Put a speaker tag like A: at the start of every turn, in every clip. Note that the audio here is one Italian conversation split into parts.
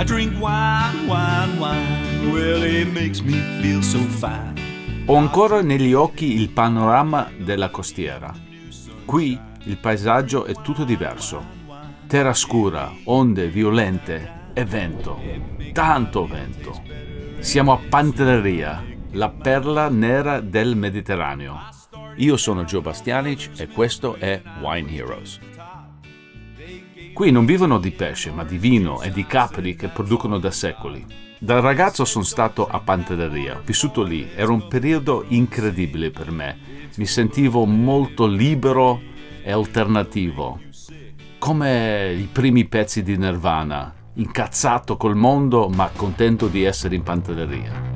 A: I drink wine, wine, wine. Well, it makes me feel so fine.
B: Ho ancora negli occhi il panorama della costiera. Qui il paesaggio è tutto diverso. Terra scura, onde violente e vento. Tanto vento. Siamo a Pantelleria, la perla nera del Mediterraneo. Io sono Joe Bastianic e questo è Wine Heroes. Qui non vivono di pesce, ma di vino e di capri che producono da secoli. Da ragazzo sono stato a Pantelleria, vissuto lì, era un periodo incredibile per me. Mi sentivo molto libero e alternativo, come i primi pezzi di Nirvana, incazzato col mondo ma contento di essere in Pantelleria.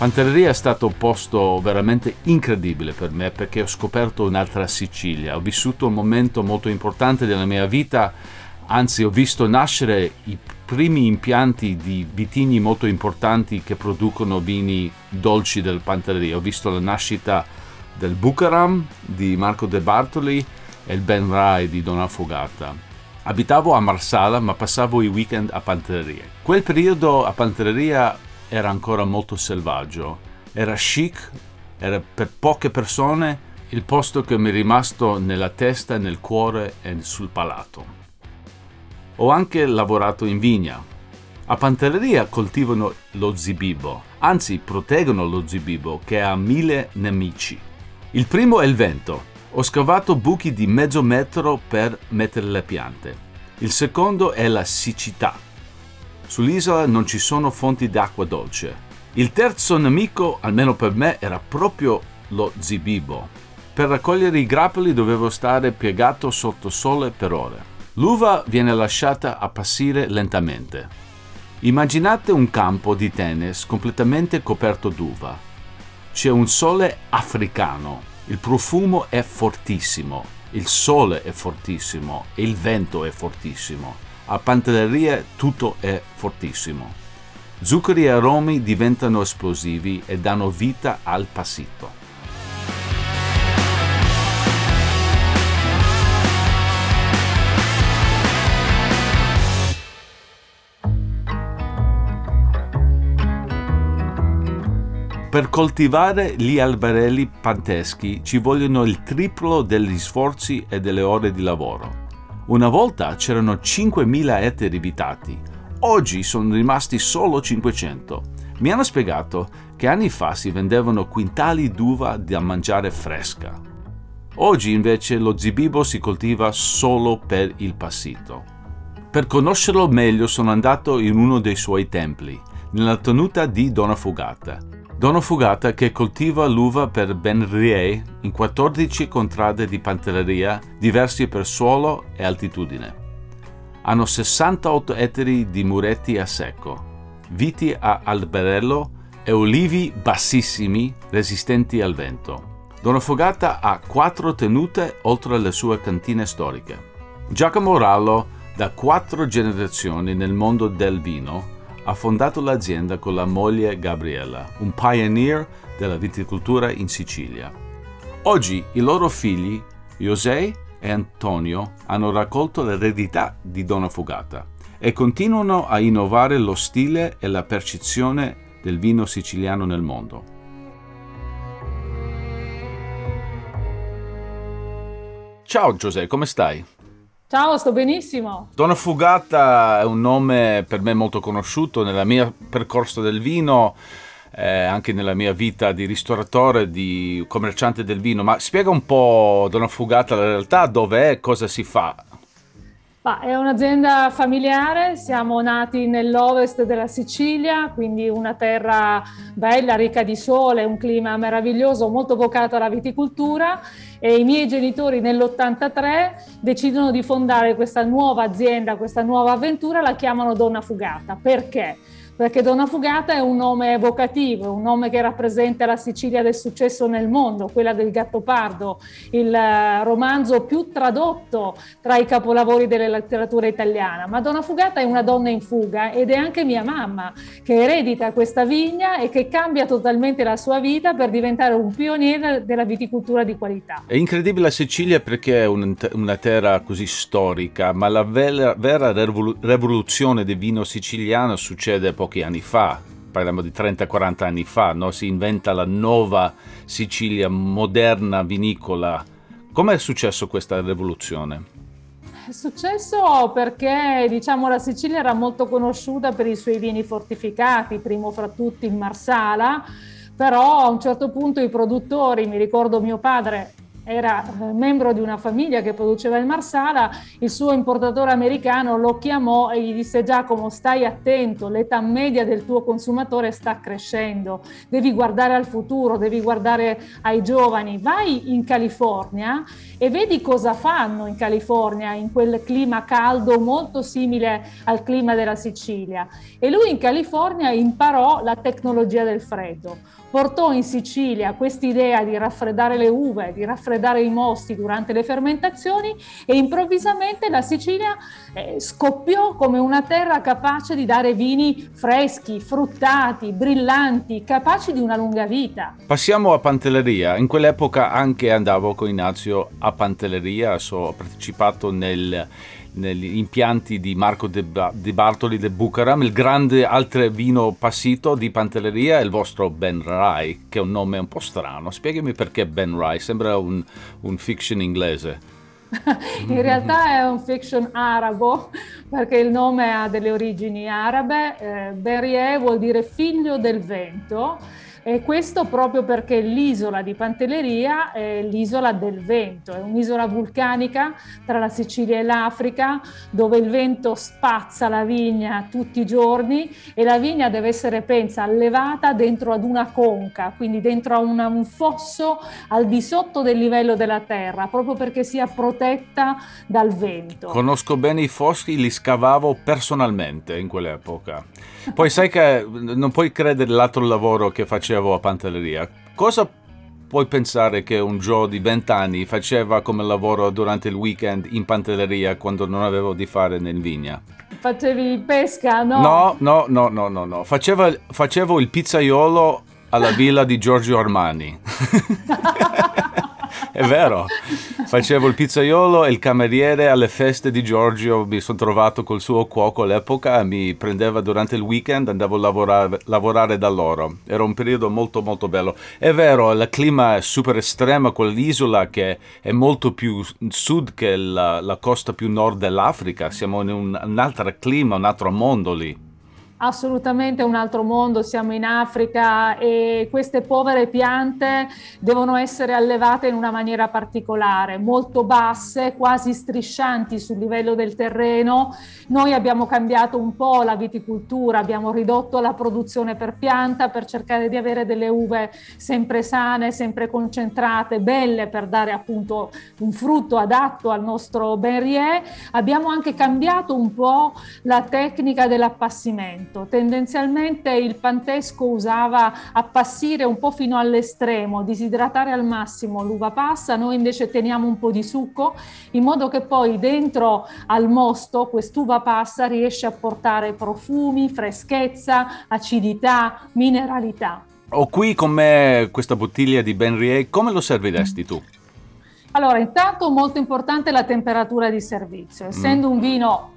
B: Pantelleria è stato un posto veramente incredibile per me perché ho scoperto un'altra Sicilia, ho vissuto un momento molto importante della mia vita, anzi ho visto nascere i primi impianti di vitigni molto importanti che producono vini dolci del Pantelleria, ho visto la nascita del Bucaram di Marco De Bartoli e il Ben Rai di Don Affogata. Abitavo a Marsala ma passavo i weekend a Pantelleria. Quel periodo a Pantelleria era ancora molto selvaggio, era chic, era per poche persone il posto che mi è rimasto nella testa, nel cuore e sul palato. Ho anche lavorato in vigna. A Pantelleria coltivano lo zibibo, anzi proteggono lo zibibo che ha mille nemici. Il primo è il vento. Ho scavato buchi di mezzo metro per mettere le piante. Il secondo è la siccità. Sull'isola non ci sono fonti d'acqua dolce. Il terzo nemico, almeno per me, era proprio lo zibibo. Per raccogliere i grappoli dovevo stare piegato sotto sole per ore. L'uva viene lasciata appassire lentamente. Immaginate un campo di tennis completamente coperto d'uva. C'è un sole africano, il profumo è fortissimo, il sole è fortissimo e il vento è fortissimo a Pantelleria tutto è fortissimo. Zuccheri e aromi diventano esplosivi e danno vita al passito. Per coltivare gli alberelli panteschi ci vogliono il triplo degli sforzi e delle ore di lavoro. Una volta c'erano 5.000 ettari abitati, oggi sono rimasti solo 500. Mi hanno spiegato che anni fa si vendevano quintali d'uva da mangiare fresca. Oggi invece lo zibibo si coltiva solo per il passito. Per conoscerlo meglio sono andato in uno dei suoi templi, nella tenuta di Donna Fugata, Dono Fugata che coltiva l'uva per Ben Rie in 14 contrade di pantelleria diversi per suolo e altitudine. Hanno 68 ettari di muretti a secco, viti a alberello e olivi bassissimi resistenti al vento. Dono Fugata ha quattro tenute oltre le sue cantine storiche. Giacomo Rallo, da quattro generazioni nel mondo del vino, ha fondato l'azienda con la moglie Gabriella, un pioneer della viticoltura in Sicilia. Oggi i loro figli, José e Antonio, hanno raccolto l'eredità di Donna Fugata e continuano a innovare lo stile e la percezione del vino siciliano nel mondo. Ciao Giuseppe, come stai?
C: Ciao, sto benissimo.
B: Donna Fugata è un nome per me molto conosciuto nel mio percorso del vino, eh, anche nella mia vita di ristoratore, di commerciante del vino. Ma spiega un po' Donna Fugata la realtà, dov'è, cosa si fa?
C: Bah, è un'azienda familiare, siamo nati nell'ovest della Sicilia, quindi una terra bella, ricca di sole, un clima meraviglioso, molto vocato alla viticoltura e i miei genitori nell'83 decidono di fondare questa nuova azienda, questa nuova avventura, la chiamano Donna Fugata. Perché? Perché Donna Fugata è un nome evocativo, un nome che rappresenta la Sicilia del successo nel mondo, quella del Gattopardo, il eh, romanzo più tradotto tra i capolavori della letteratura italiana. Ma Donna Fugata è una donna in fuga ed è anche mia mamma che eredita questa vigna e che cambia totalmente la sua vita per diventare un pioniere della viticoltura di qualità.
B: È incredibile la Sicilia perché è una terra così storica, ma la vera, vera rivoluzione del vino siciliano succede poco pochi anni fa, parliamo di 30-40 anni fa, no? si inventa la nuova Sicilia moderna vinicola. Come è successo questa rivoluzione?
C: È successo perché diciamo, la Sicilia era molto conosciuta per i suoi vini fortificati, primo fra tutti il Marsala, però a un certo punto i produttori, mi ricordo mio padre era eh, membro di una famiglia che produceva il Marsala, il suo importatore americano lo chiamò e gli disse Giacomo stai attento, l'età media del tuo consumatore sta crescendo, devi guardare al futuro, devi guardare ai giovani, vai in California e vedi cosa fanno in California, in quel clima caldo molto simile al clima della Sicilia. E lui in California imparò la tecnologia del freddo portò in Sicilia quest'idea di raffreddare le uve, di raffreddare i mosti durante le fermentazioni e improvvisamente la Sicilia eh, scoppiò come una terra capace di dare vini freschi, fruttati, brillanti, capaci di una lunga vita.
B: Passiamo a Pantelleria. In quell'epoca anche andavo con Ignazio a Pantelleria, ho partecipato nel negli impianti di Marco De, De Bartoli de Bucaram, il grande altre vino passito di Pantelleria è il vostro Ben Rai, che è un nome un po' strano. Spiegami perché Ben Rai, sembra un, un fiction inglese.
C: In realtà è un fiction arabo perché il nome ha delle origini arabe. Eh, Berrier vuol dire figlio del vento e questo proprio perché l'isola di Pantelleria è l'isola del vento, è un'isola vulcanica tra la Sicilia e l'Africa dove il vento spazza la vigna tutti i giorni e la vigna deve essere, pensa, allevata dentro ad una conca, quindi dentro a una, un fosso al di sotto del livello della terra, proprio perché sia protetta dal vento.
B: Conosco bene i foschi, li scavavo personalmente in quell'epoca. Poi sai che non puoi credere l'altro lavoro che facevo a Pantelleria. Cosa puoi pensare che un Joe di 20 anni faceva come lavoro durante il weekend in Pantelleria quando non avevo di fare nel vigna?
C: Facevi pesca, no?
B: No, no, no, no, no, no. Faceva, facevo il pizzaiolo alla villa di Giorgio Armani. È vero, facevo il pizzaiolo e il cameriere alle feste di Giorgio, mi sono trovato col suo cuoco all'epoca, mi prendeva durante il weekend, andavo a lavorare, lavorare da loro. Era un periodo molto molto bello. È vero, il clima è super estremo, quell'isola che è molto più sud che la, la costa più nord dell'Africa, siamo in un, un altro clima, un altro mondo lì
C: assolutamente un altro mondo, siamo in Africa e queste povere piante devono essere allevate in una maniera particolare, molto basse, quasi striscianti sul livello del terreno. Noi abbiamo cambiato un po' la viticoltura, abbiamo ridotto la produzione per pianta per cercare di avere delle uve sempre sane, sempre concentrate, belle per dare appunto un frutto adatto al nostro Benrier. Abbiamo anche cambiato un po' la tecnica dell'appassimento momento. Tendenzialmente il pantesco usava appassire un po' fino all'estremo, disidratare al massimo l'uva passa, noi invece teniamo un po' di succo in modo che poi dentro al mosto quest'uva passa riesce a portare profumi, freschezza, acidità, mineralità.
B: Ho qui con me questa bottiglia di Benrier, come lo serviresti tu?
C: Allora, intanto molto importante la temperatura di servizio. Essendo mm. un vino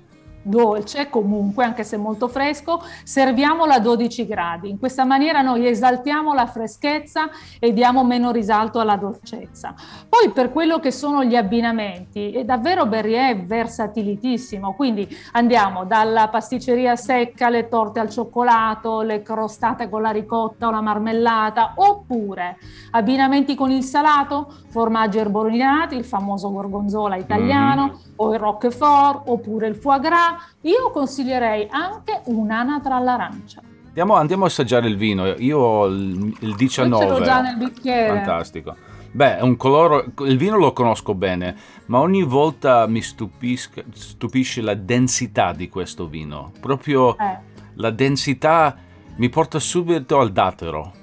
C: dolce comunque anche se molto fresco serviamolo a 12 gradi. In questa maniera noi esaltiamo la freschezza e diamo meno risalto alla dolcezza. Poi per quello che sono gli abbinamenti è davvero Berrier è versatilitissimo quindi andiamo dalla pasticceria secca le torte al cioccolato le crostate con la ricotta o la marmellata oppure abbinamenti con il salato formaggi erborinati il famoso gorgonzola italiano mm. o il roquefort oppure il foie gras io consiglierei anche un'anatra all'arancia.
B: Andiamo, andiamo, a assaggiare il vino. Io ho il, il 19.
C: Io ce l'ho già nel bicchiere.
B: Fantastico. Beh, un colore, il vino lo conosco bene, ma ogni volta mi stupisce la densità di questo vino. Proprio
C: eh
B: la densità mi porta subito al dattero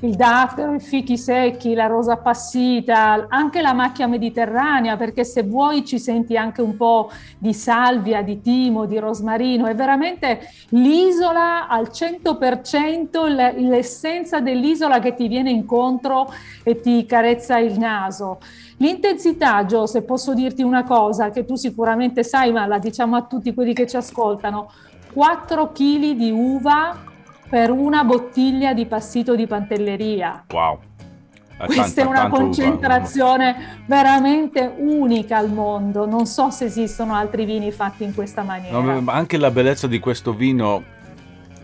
C: il dattero, i fichi secchi, la rosa passita, anche la macchia mediterranea, perché se vuoi ci senti anche un po' di salvia, di timo, di rosmarino, è veramente l'isola al 100%, l'essenza dell'isola che ti viene incontro e ti carezza il naso. L'intensità, Gio, se posso dirti una cosa che tu sicuramente sai, ma la diciamo a tutti quelli che ci ascoltano, 4 kg di uva per una bottiglia di passito di pantelleria.
B: Wow.
C: Questa è una concentrazione uva. veramente unica al mondo. Non so se esistono altri vini fatti in questa maniera.
B: No, ma anche la bellezza di questo vino,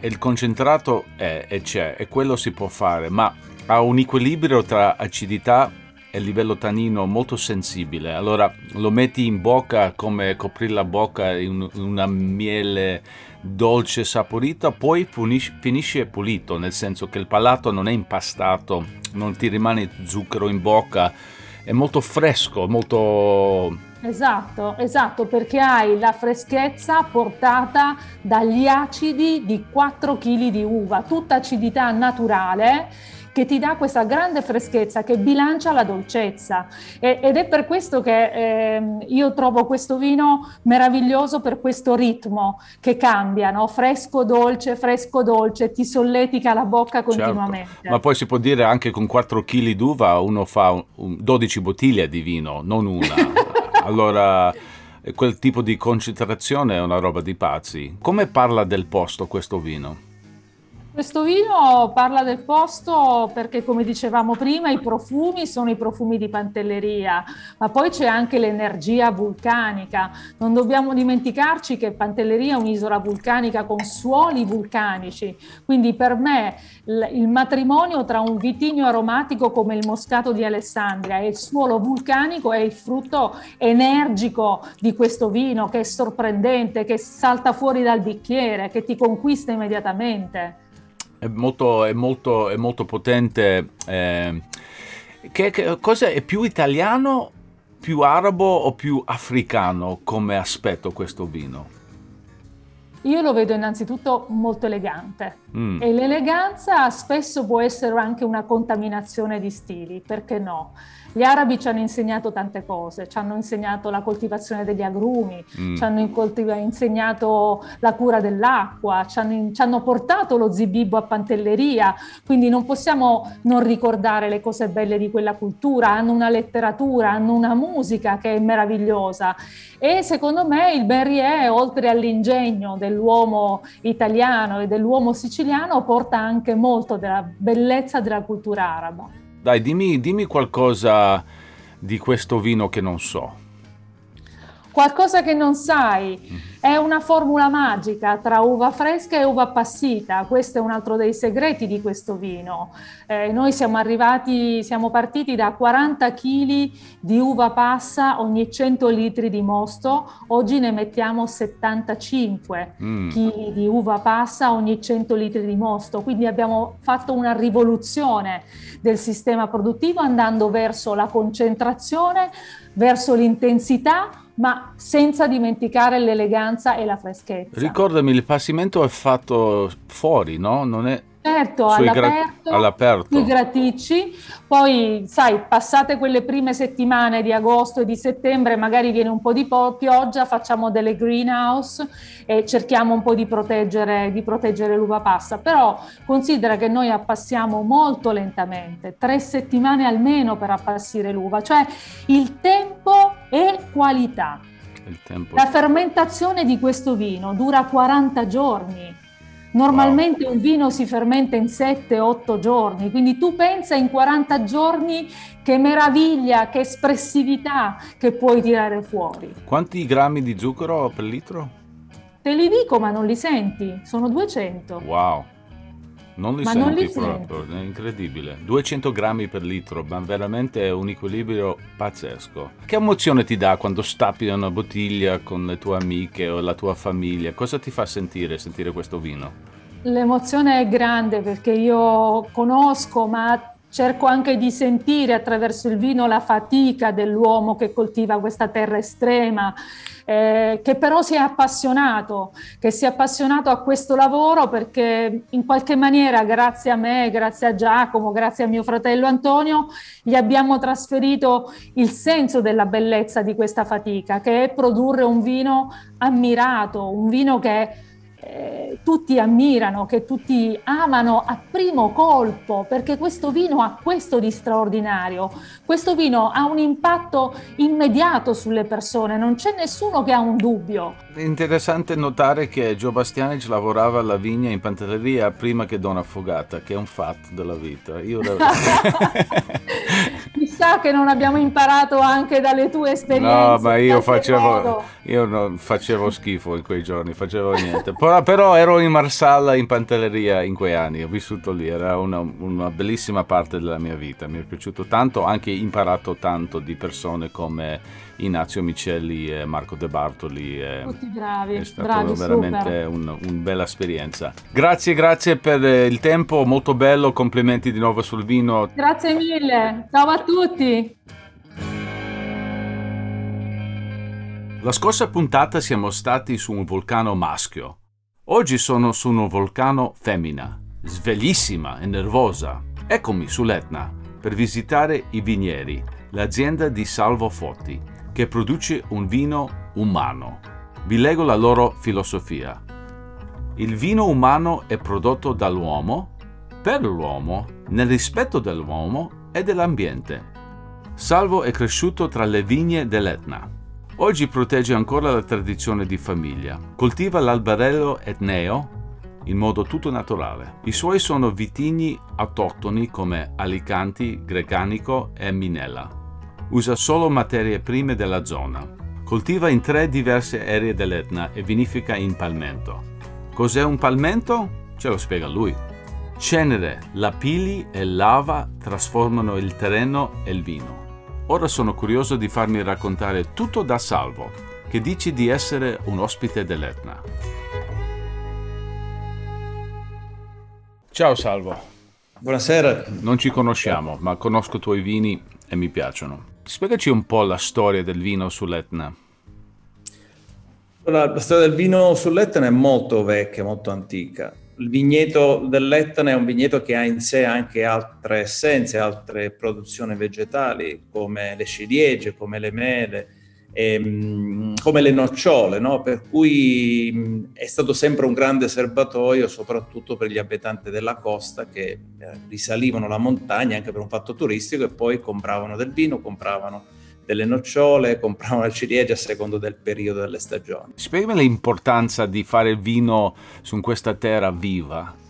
B: il concentrato è e c'è, e quello si può fare, ma ha un equilibrio tra acidità e livello tannino molto sensibile. Allora lo metti in bocca come coprire la bocca in una miele dolce saporita, poi finisce pulito, nel senso che il palato non è impastato, non ti rimane zucchero in bocca, è molto fresco, molto...
C: Esatto, esatto, perché hai la freschezza portata dagli acidi di 4 kg di uva, tutta acidità naturale che ti dà questa grande freschezza che bilancia la dolcezza e, ed è per questo che eh, io trovo questo vino meraviglioso per questo ritmo che cambia, no? fresco dolce, fresco dolce, ti solletica la bocca certo. continuamente.
B: Certo. Ma poi si può dire anche con 4 kg d'uva uno fa un, un 12 bottiglie di vino, non una. allora quel tipo di concentrazione è una roba di pazzi. Come parla del posto questo vino?
C: Questo vino parla del posto perché, come dicevamo prima, i profumi sono i profumi di Pantelleria, ma poi c'è anche l'energia vulcanica. Non dobbiamo dimenticarci che Pantelleria è un'isola vulcanica con suoli vulcanici, quindi per me il matrimonio tra un vitigno aromatico come il Moscato di Alessandria e il suolo vulcanico è il frutto energico di questo vino che è sorprendente, che salta fuori dal bicchiere, che ti conquista immediatamente
B: è molto, è molto, è molto potente. Eh, che, che, cosa è più italiano, più arabo o più africano come aspetto questo vino?
C: Io lo vedo innanzitutto molto elegante mm. e l'eleganza spesso può essere anche una contaminazione di stili, perché no? Gli arabi ci hanno insegnato tante cose, ci hanno insegnato la coltivazione degli agrumi, mm. ci hanno insegnato la cura dell'acqua, ci hanno, ci hanno portato lo zibibbo a Pantelleria, quindi non possiamo non ricordare le cose belle di quella cultura, hanno una letteratura, hanno una musica che è meravigliosa e secondo me il Berrier, oltre all'ingegno dell'uomo italiano e dell'uomo siciliano, porta anche molto della bellezza della cultura araba.
B: Dai, dimmi, dimmi qualcosa di questo vino che non so.
C: Qualcosa che non sai è una formula magica tra uva fresca e uva appassita. Questo è un altro dei segreti di questo vino. Eh, noi siamo arrivati, siamo partiti da 40 kg di uva passa ogni 100 litri di mosto. Oggi ne mettiamo 75 mm. kg di uva passa ogni 100 litri di mosto. Quindi abbiamo fatto una rivoluzione del sistema produttivo andando verso la concentrazione, verso l'intensità ma senza dimenticare l'eleganza e la freschezza.
B: Ricordami, il passimento è fatto fuori, no? Non è
C: Certo, all'aperto, gra-
B: all'aperto.
C: i graticci, poi sai, passate quelle prime settimane di agosto e di settembre, magari viene un po' di po- pioggia, facciamo delle greenhouse e cerchiamo un po' di proteggere, di proteggere l'uva passa, però considera che noi appassiamo molto lentamente, tre settimane almeno per appassire l'uva, cioè il tempo e qualità. La fermentazione di questo vino dura 40 giorni Normalmente wow. un vino si fermenta in 7-8 giorni, quindi tu pensa in 40 giorni che meraviglia, che espressività che puoi tirare fuori.
B: Quanti grammi di zucchero per litro?
C: Te li dico, ma non li senti, sono 200.
B: Wow. Non li ma senti non li proprio, senti. è incredibile. 200 grammi per litro, ma veramente è un equilibrio pazzesco. Che emozione ti dà quando stappi una bottiglia con le tue amiche o la tua famiglia? Cosa ti fa sentire, sentire questo vino?
C: L'emozione è grande perché io conosco, ma cerco anche di sentire attraverso il vino la fatica dell'uomo che coltiva questa terra estrema, eh, che però si è appassionato, che si è appassionato a questo lavoro perché in qualche maniera grazie a me, grazie a Giacomo, grazie a mio fratello Antonio, gli abbiamo trasferito il senso della bellezza di questa fatica, che è produrre un vino ammirato, un vino che eh, tutti ammirano, che tutti amano a primo colpo, perché questo vino ha questo di straordinario. Questo vino ha un impatto immediato sulle persone, non c'è nessuno che ha un dubbio.
B: È interessante notare che Gio Bastianic lavorava alla vigna in pantelleria prima che Donna Affogata, che è un fatto della vita. Io
C: Chissà che non abbiamo imparato anche dalle tue esperienze.
B: No, ma io facevo, io non facevo schifo in quei giorni, facevo niente. Però, però, ero in Marsala in pantelleria in quei anni, ho vissuto lì, era una, una, bellissima parte della mia vita, mi è piaciuto tanto, ho anche imparato tanto di persone come Ignazio Micelli e Marco De Bartoli.
C: Tutti bravi,
B: è stata
C: bravi,
B: veramente una un bella esperienza. Grazie, grazie per il tempo, molto bello, complimenti di nuovo sul vino.
C: Grazie mille, ciao a tutti.
B: La scorsa puntata siamo stati su un vulcano maschio. Oggi sono su un vulcano femmina, sveglissima e nervosa. Eccomi sull'Etna per visitare i vinieri, l'azienda di Salvo Fotti, che produce un vino umano. Vi leggo la loro filosofia. Il vino umano è prodotto dall'uomo, per l'uomo, nel rispetto dell'uomo e dell'ambiente. Salvo è cresciuto tra le vigne dell'Etna Oggi protegge ancora la tradizione di famiglia. Coltiva l'albarello etneo in modo tutto naturale. I suoi sono vitigni autoctoni come Alicanti, Grecanico e Minella. Usa solo materie prime della zona. Coltiva in tre diverse aree dell'Etna e vinifica in palmento. Cos'è un palmento? Ce lo spiega lui. Cenere, lapili e lava trasformano il terreno e il vino. Ora sono curioso di farmi raccontare tutto da Salvo, che dice di essere un ospite dell'Etna. Ciao Salvo.
D: Buonasera.
B: Non ci conosciamo, ma conosco i tuoi vini e mi piacciono. Spiegaci un po' la storia del vino sull'Etna.
D: La storia del vino sull'Etna è molto vecchia, molto antica il vigneto dell'Etna è un vigneto che ha in sé anche altre essenze, altre produzioni vegetali, come le ciliegie, come le mele, ehm, come le nocciole, no? per cui è stato sempre un grande serbatoio, soprattutto per gli abitanti della costa che eh, risalivano la montagna anche per un fatto turistico e poi compravano del vino, compravano delle nocciole, compravano la ciliegia a secondo del periodo delle stagioni.
B: Spiegami l'importanza di fare il vino su questa terra viva.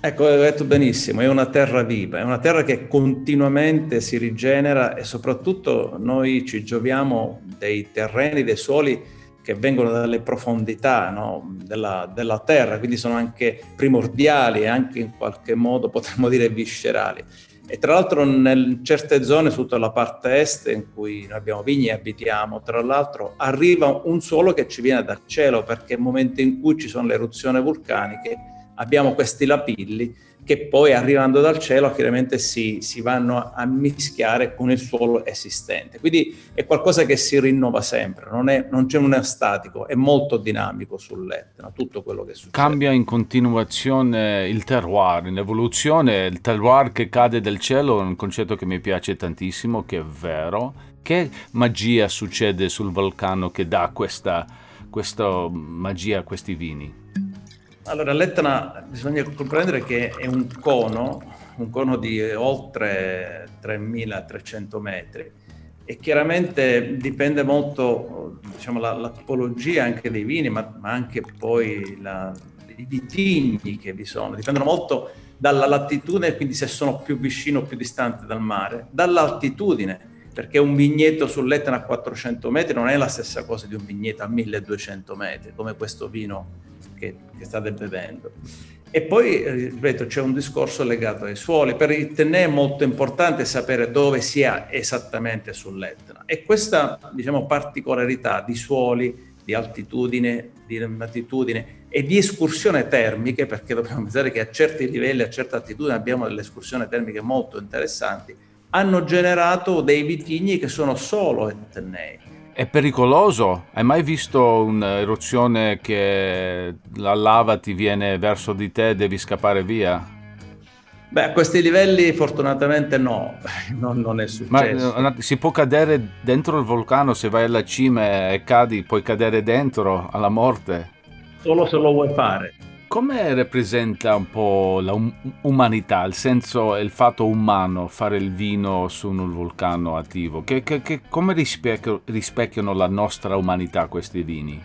D: Ecco, hai detto benissimo, è una terra viva, è una terra che continuamente si rigenera e soprattutto noi ci gioviamo dei terreni, dei suoli che vengono dalle profondità no? della, della, terra, quindi sono anche primordiali e anche in qualche modo potremmo dire viscerali. E tra l'altro in certe zone, soprattutto la parte est in cui noi abbiamo vigni e abitiamo, tra l'altro arriva un suolo che ci viene dal cielo perché nel momento in cui ci sono le eruzioni vulcaniche abbiamo questi lapilli che poi arrivando dal cielo chiaramente si, si, vanno a mischiare con il suolo esistente. Quindi è qualcosa che si rinnova sempre, non, è, non c'è un statico, è molto dinamico sull'Etna, tutto quello che succede.
B: Cambia in continuazione il terroir, in evoluzione, il terroir che cade dal cielo è un concetto che mi piace tantissimo, che è vero. Che magia succede sul vulcano che dà questa, questa magia a questi vini?
D: Allora, l'Etna bisogna comprendere che è un cono, un cono di oltre 3.300 metri e chiaramente dipende molto diciamo, la, la tipologia anche dei vini, ma, ma anche poi la, i vitigni che vi sono, dipendono molto dalla latitudine, quindi se sono più vicino o più distante dal mare, dall'altitudine, perché un vigneto sull'Etna a 400 metri non è la stessa cosa di un vigneto a 1200 metri, come questo vino che, che state bevendo. E poi, eh, ripeto, c'è un discorso legato ai suoli. Per il Tennè è molto importante sapere dove si è esattamente sull'Etna. E questa, diciamo, particolarità di suoli di altitudine, di latitudine e di escursione termiche, perché dobbiamo pensare che a certi livelli, a certa altitudine abbiamo delle escursioni termiche molto interessanti, hanno generato dei vitigni che sono solo etnei.
B: È pericoloso? Hai mai visto un'eruzione che la lava ti viene verso di te e devi scappare via?
D: Beh, a questi livelli fortunatamente no, non, non è successo.
B: Ma si può cadere dentro il vulcano se vai alla cima e cadi, puoi cadere dentro alla morte?
D: Solo se lo vuoi fare.
B: Come rappresenta un po' l'umanità, il senso, il fatto umano, fare il vino su un vulcano attivo? Che, che, che, come rispecchiano la nostra umanità questi vini?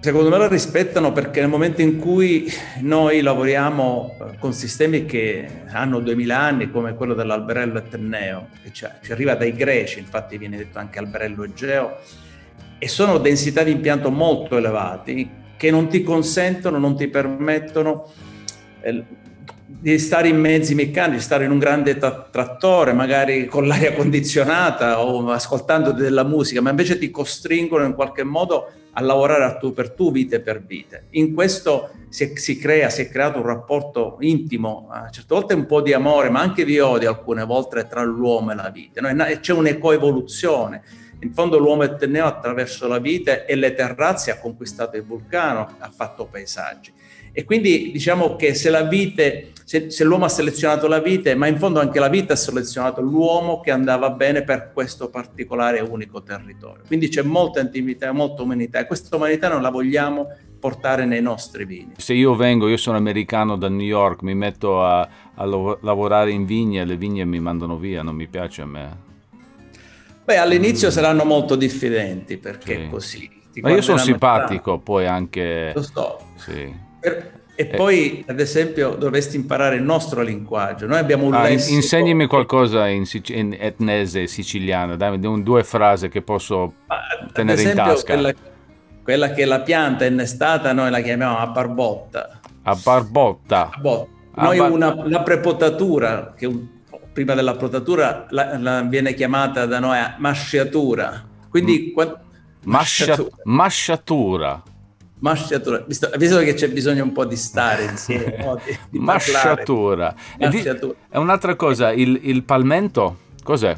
D: Secondo me la rispettano perché nel momento in cui noi lavoriamo con sistemi che hanno 2000 anni, come quello dell'alberello etneo, che ci arriva dai greci, infatti viene detto anche alberello egeo, e sono densità di impianto molto elevati che non ti consentono, non ti permettono eh, di stare in mezzi meccanici, stare in un grande tra- trattore, magari con l'aria condizionata o ascoltando della musica, ma invece ti costringono in qualche modo a lavorare a tu per tu, vite per vite. In questo si, si, crea, si è creato un rapporto intimo, a certe volte un po' di amore, ma anche di odio alcune volte tra l'uomo e la vita. No? C'è un'ecoevoluzione. In fondo l'uomo etneo attraverso la vite e le terrazze ha conquistato il vulcano, ha fatto paesaggi. E quindi diciamo che se vite, se, se, l'uomo ha selezionato la vite, ma in fondo anche la vita ha selezionato l'uomo che andava bene per questo particolare unico territorio. Quindi c'è molta intimità, molta umanità e questa umanità non la vogliamo portare nei nostri vini.
B: Se io vengo, io sono americano da New York, mi metto a, a lavorare in vigne, le vigne mi mandano via, non mi piace a me.
D: Beh, all'inizio mm. saranno molto diffidenti perché sì. così.
B: Ma io sono simpatico, poi anche...
D: Lo so.
B: Sì.
D: Per, e eh. poi, ad esempio, dovresti imparare il nostro linguaggio. Noi abbiamo un ah, lessico...
B: Insegnami qualcosa in, in, etnese siciliano, dammi due frasi che posso ah, tenere esempio, in tasca.
D: Quella, quella, che la pianta è innestata, noi la chiamiamo a barbotta.
B: A barbotta.
D: Noi una, la prepotatura, che un, prima della potatura la, la viene chiamata da noi masciatura. Quindi... Mm.
B: Masciatura. masciatura
D: masciatura, visto, visto, che c'è bisogno un po' di stare insieme, no? di,
B: di masciatura. masciatura. E, un'altra cosa, il, il, palmento, cos'è?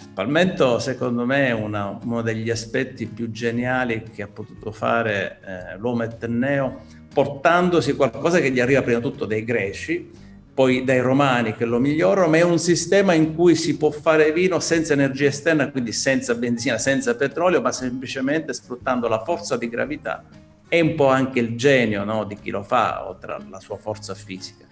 D: Il palmento secondo me è una, uno degli aspetti più geniali che ha potuto fare eh, l'uomo etneo, portandosi qualcosa che gli arriva prima di tutto dai greci, poi dai romani che lo migliorano, ma è un sistema in cui si può fare vino senza energia esterna, quindi senza benzina, senza petrolio, ma semplicemente sfruttando la forza di gravità e un po' anche il genio no, di chi lo fa, oltre alla sua forza fisica.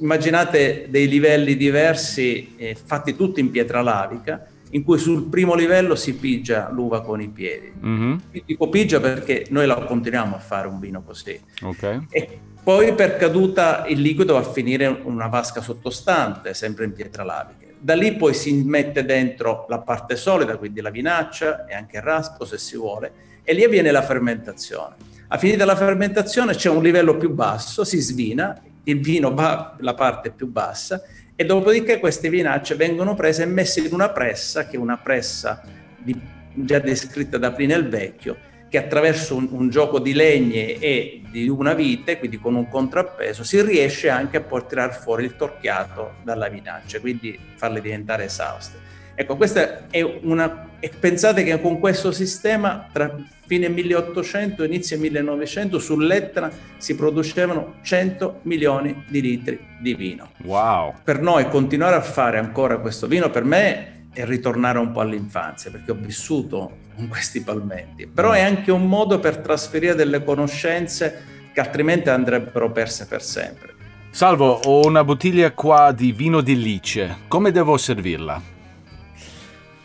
D: Immaginate dei livelli diversi, eh, fatti tutti in pietra lavica, in cui sul primo livello si pigia l'uva con i piedi. Mm-hmm. Dico pigia perché noi la continuiamo a fare un vino così.
B: Okay.
D: E poi per caduta il liquido va a finire in una vasca sottostante, sempre in pietra lavica. Da lì poi si mette dentro la parte solida, quindi la vinaccia e anche il raspo se si vuole, e lì avviene la fermentazione. A finita la fermentazione c'è un livello più basso, si svina, il vino va alla parte più bassa e dopodiché queste vinacce vengono prese e messe in una pressa, che è una pressa di, già descritta da Plinio il Vecchio, che attraverso un, un, gioco di legne e di una vite, quindi con un contrappeso, si riesce anche a poi tirare fuori il torchiato dalla vinaccia, quindi farle diventare esauste. Ecco, questa è una... E pensate che con questo sistema, tra fine 1800 e inizio 1900, sull'Etna si producevano 100 milioni di litri di vino.
B: Wow!
D: Per noi continuare a fare ancora questo vino, per me e ritornare un po' all'infanzia, perché ho vissuto con questi palmenti. Però è anche un modo per trasferire delle conoscenze che altrimenti andrebbero perse per sempre.
B: Salvo, ho una bottiglia qua di vino di Lice. Come devo servirla?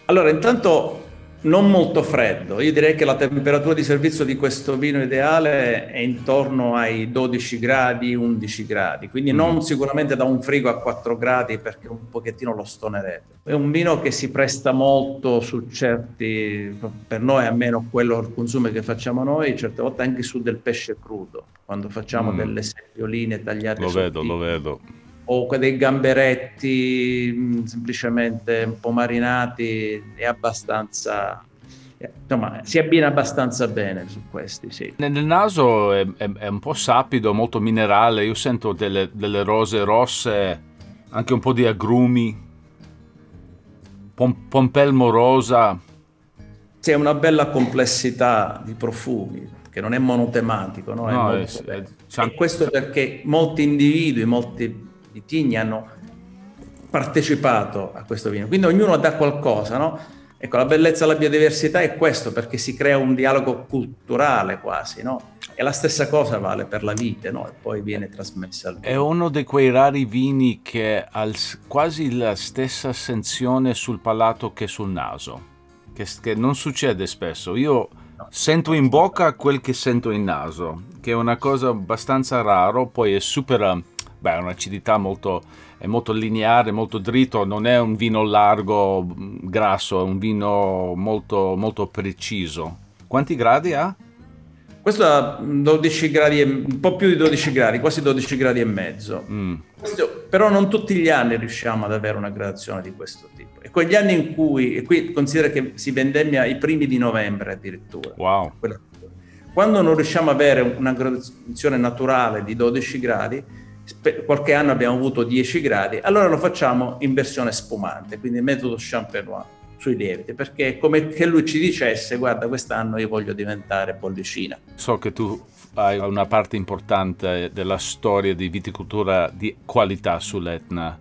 D: Allora, intanto non molto freddo. Io direi che la temperatura di servizio di questo vino ideale è intorno ai 12 gradi, 11 gradi, quindi mm. non sicuramente da un frigo a 4 gradi perché un pochettino lo stonerebbe. È un vino che si presta molto su certi, per noi almeno quello il consumo che facciamo noi, certe volte anche su del pesce crudo, quando facciamo mm. delle seppioline tagliate.
B: Lo vedo, lo vedo
D: o dei gamberetti mm, semplicemente un po' marinati è abbastanza, insomma, si abbina abbastanza bene su questi, sì.
B: Nel naso è, è, è un po' sapido, molto minerale, io sento delle, delle, rose rosse, anche un po' di agrumi, pom, pompelmo rosa.
D: È una bella complessità di profumi, che non è monotematico, no? no è è, e questo perché molti individui, molti vitigni hanno partecipato a questo vino, quindi ognuno dà qualcosa, no? Ecco, la bellezza della biodiversità è questo, perché si crea un dialogo culturale quasi, no? E la stessa cosa vale per la vite, no? E poi viene trasmessa al vino.
B: È uno di quei rari vini che ha quasi la stessa sensazione sul palato che sul naso, che, che non succede spesso. Io no. sento in bocca quel che sento in naso, che è una cosa abbastanza raro, poi è super, beh, un'acidità molto è molto lineare, molto dritto, non è un vino largo, grasso, è un vino molto, molto preciso. Quanti gradi ha?
D: Questo ha 12 gradi, un po' più di 12 gradi, quasi 12 gradi e mezzo. Mm. Questo, però non tutti gli anni riusciamo ad avere una gradazione di questo tipo. E quegli anni in cui, e qui considera che si vendemmia i primi di novembre addirittura.
B: Wow.
D: Quando non riusciamo ad avere una gradazione naturale di 12 gradi, qualche anno abbiamo avuto 10 gradi, allora lo facciamo in versione spumante, quindi metodo champenois sui lieviti, perché è come che lui ci dicesse guarda quest'anno io voglio diventare bollicina.
B: So che tu hai una parte importante della storia di viticoltura di qualità sull'Etna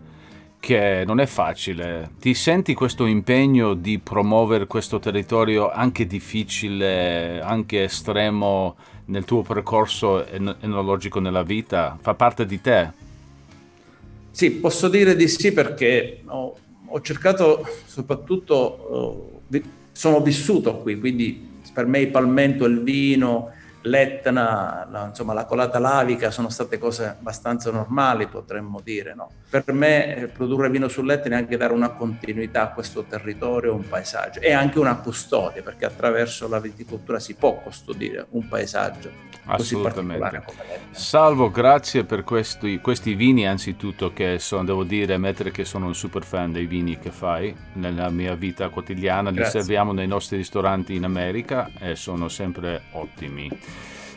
B: che non è facile. Ti senti questo impegno di promuovere questo territorio anche difficile, anche estremo nel tuo percorso enologico nella vita? Fa parte di te?
D: Sì, posso dire di sì perché ho, ho cercato soprattutto, uh, sono vissuto qui, quindi per me il palmento, il vino, l'Etna, la, insomma, la colata lavica sono state cose abbastanza normali, potremmo dire. No? Per me eh, produrre vino sull'Etna è anche dare una continuità a questo territorio, un paesaggio e anche una custodia, perché attraverso la viticoltura si può custodire un paesaggio.
B: Assolutamente. Salvo, grazie per questi, questi, vini anzitutto che sono, devo dire, ammettere che sono un super fan dei vini che fai nella mia vita quotidiana, li grazie. serviamo nei nostri ristoranti in America e sono sempre ottimi.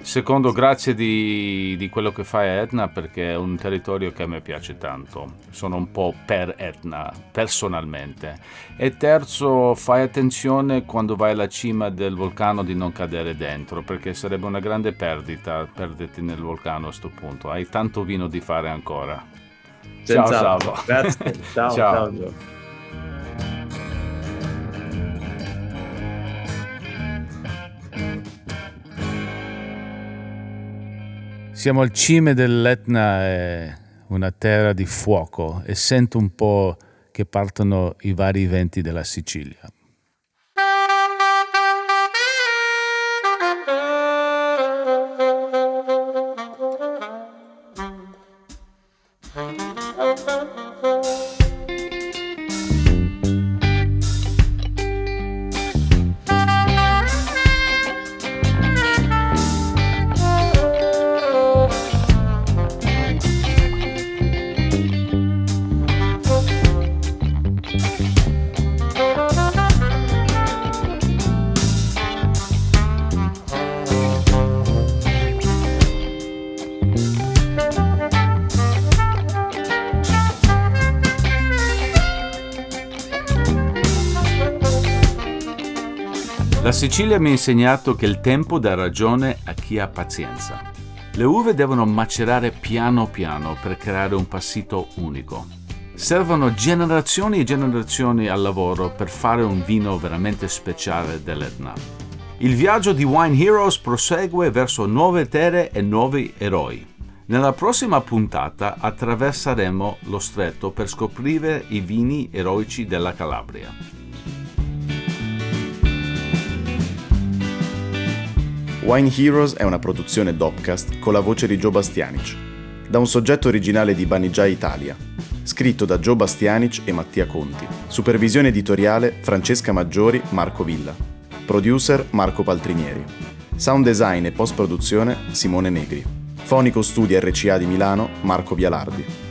B: Secondo, grazie di, di, quello che fai a Etna perché è un territorio che a me piace tanto. Sono un po' per Etna personalmente. E terzo, fai attenzione quando vai alla cima del vulcano di non cadere dentro perché sarebbe una grande perdita perderti nel vulcano a questo punto. Hai tanto vino di fare ancora.
D: Ciao Salvo. Grazie. ciao. ciao. ciao.
B: Siamo al cime dell'Etna, è una terra di fuoco e sento un po' che partono i vari venti della Sicilia. Sicilia mi ha insegnato che il tempo dà ragione a chi ha pazienza. Le uve devono macerare piano piano per creare un passito unico. Servono generazioni e generazioni al lavoro per fare un vino veramente speciale dell'Etna. Il viaggio di Wine Heroes prosegue verso nuove terre e nuovi eroi. Nella prossima puntata attraverseremo lo stretto per scoprire i vini eroici della Calabria.
E: Wine Heroes è una produzione Dopcast con la voce di Joe Bastianic, da un soggetto originale di Banijay Italia, scritto da Joe Bastianic e Mattia Conti, supervisione editoriale Francesca Maggiori, Marco Villa, producer Marco Paltrinieri, sound design e post produzione Simone Negri, fonico studio RCA di Milano Marco Vialardi.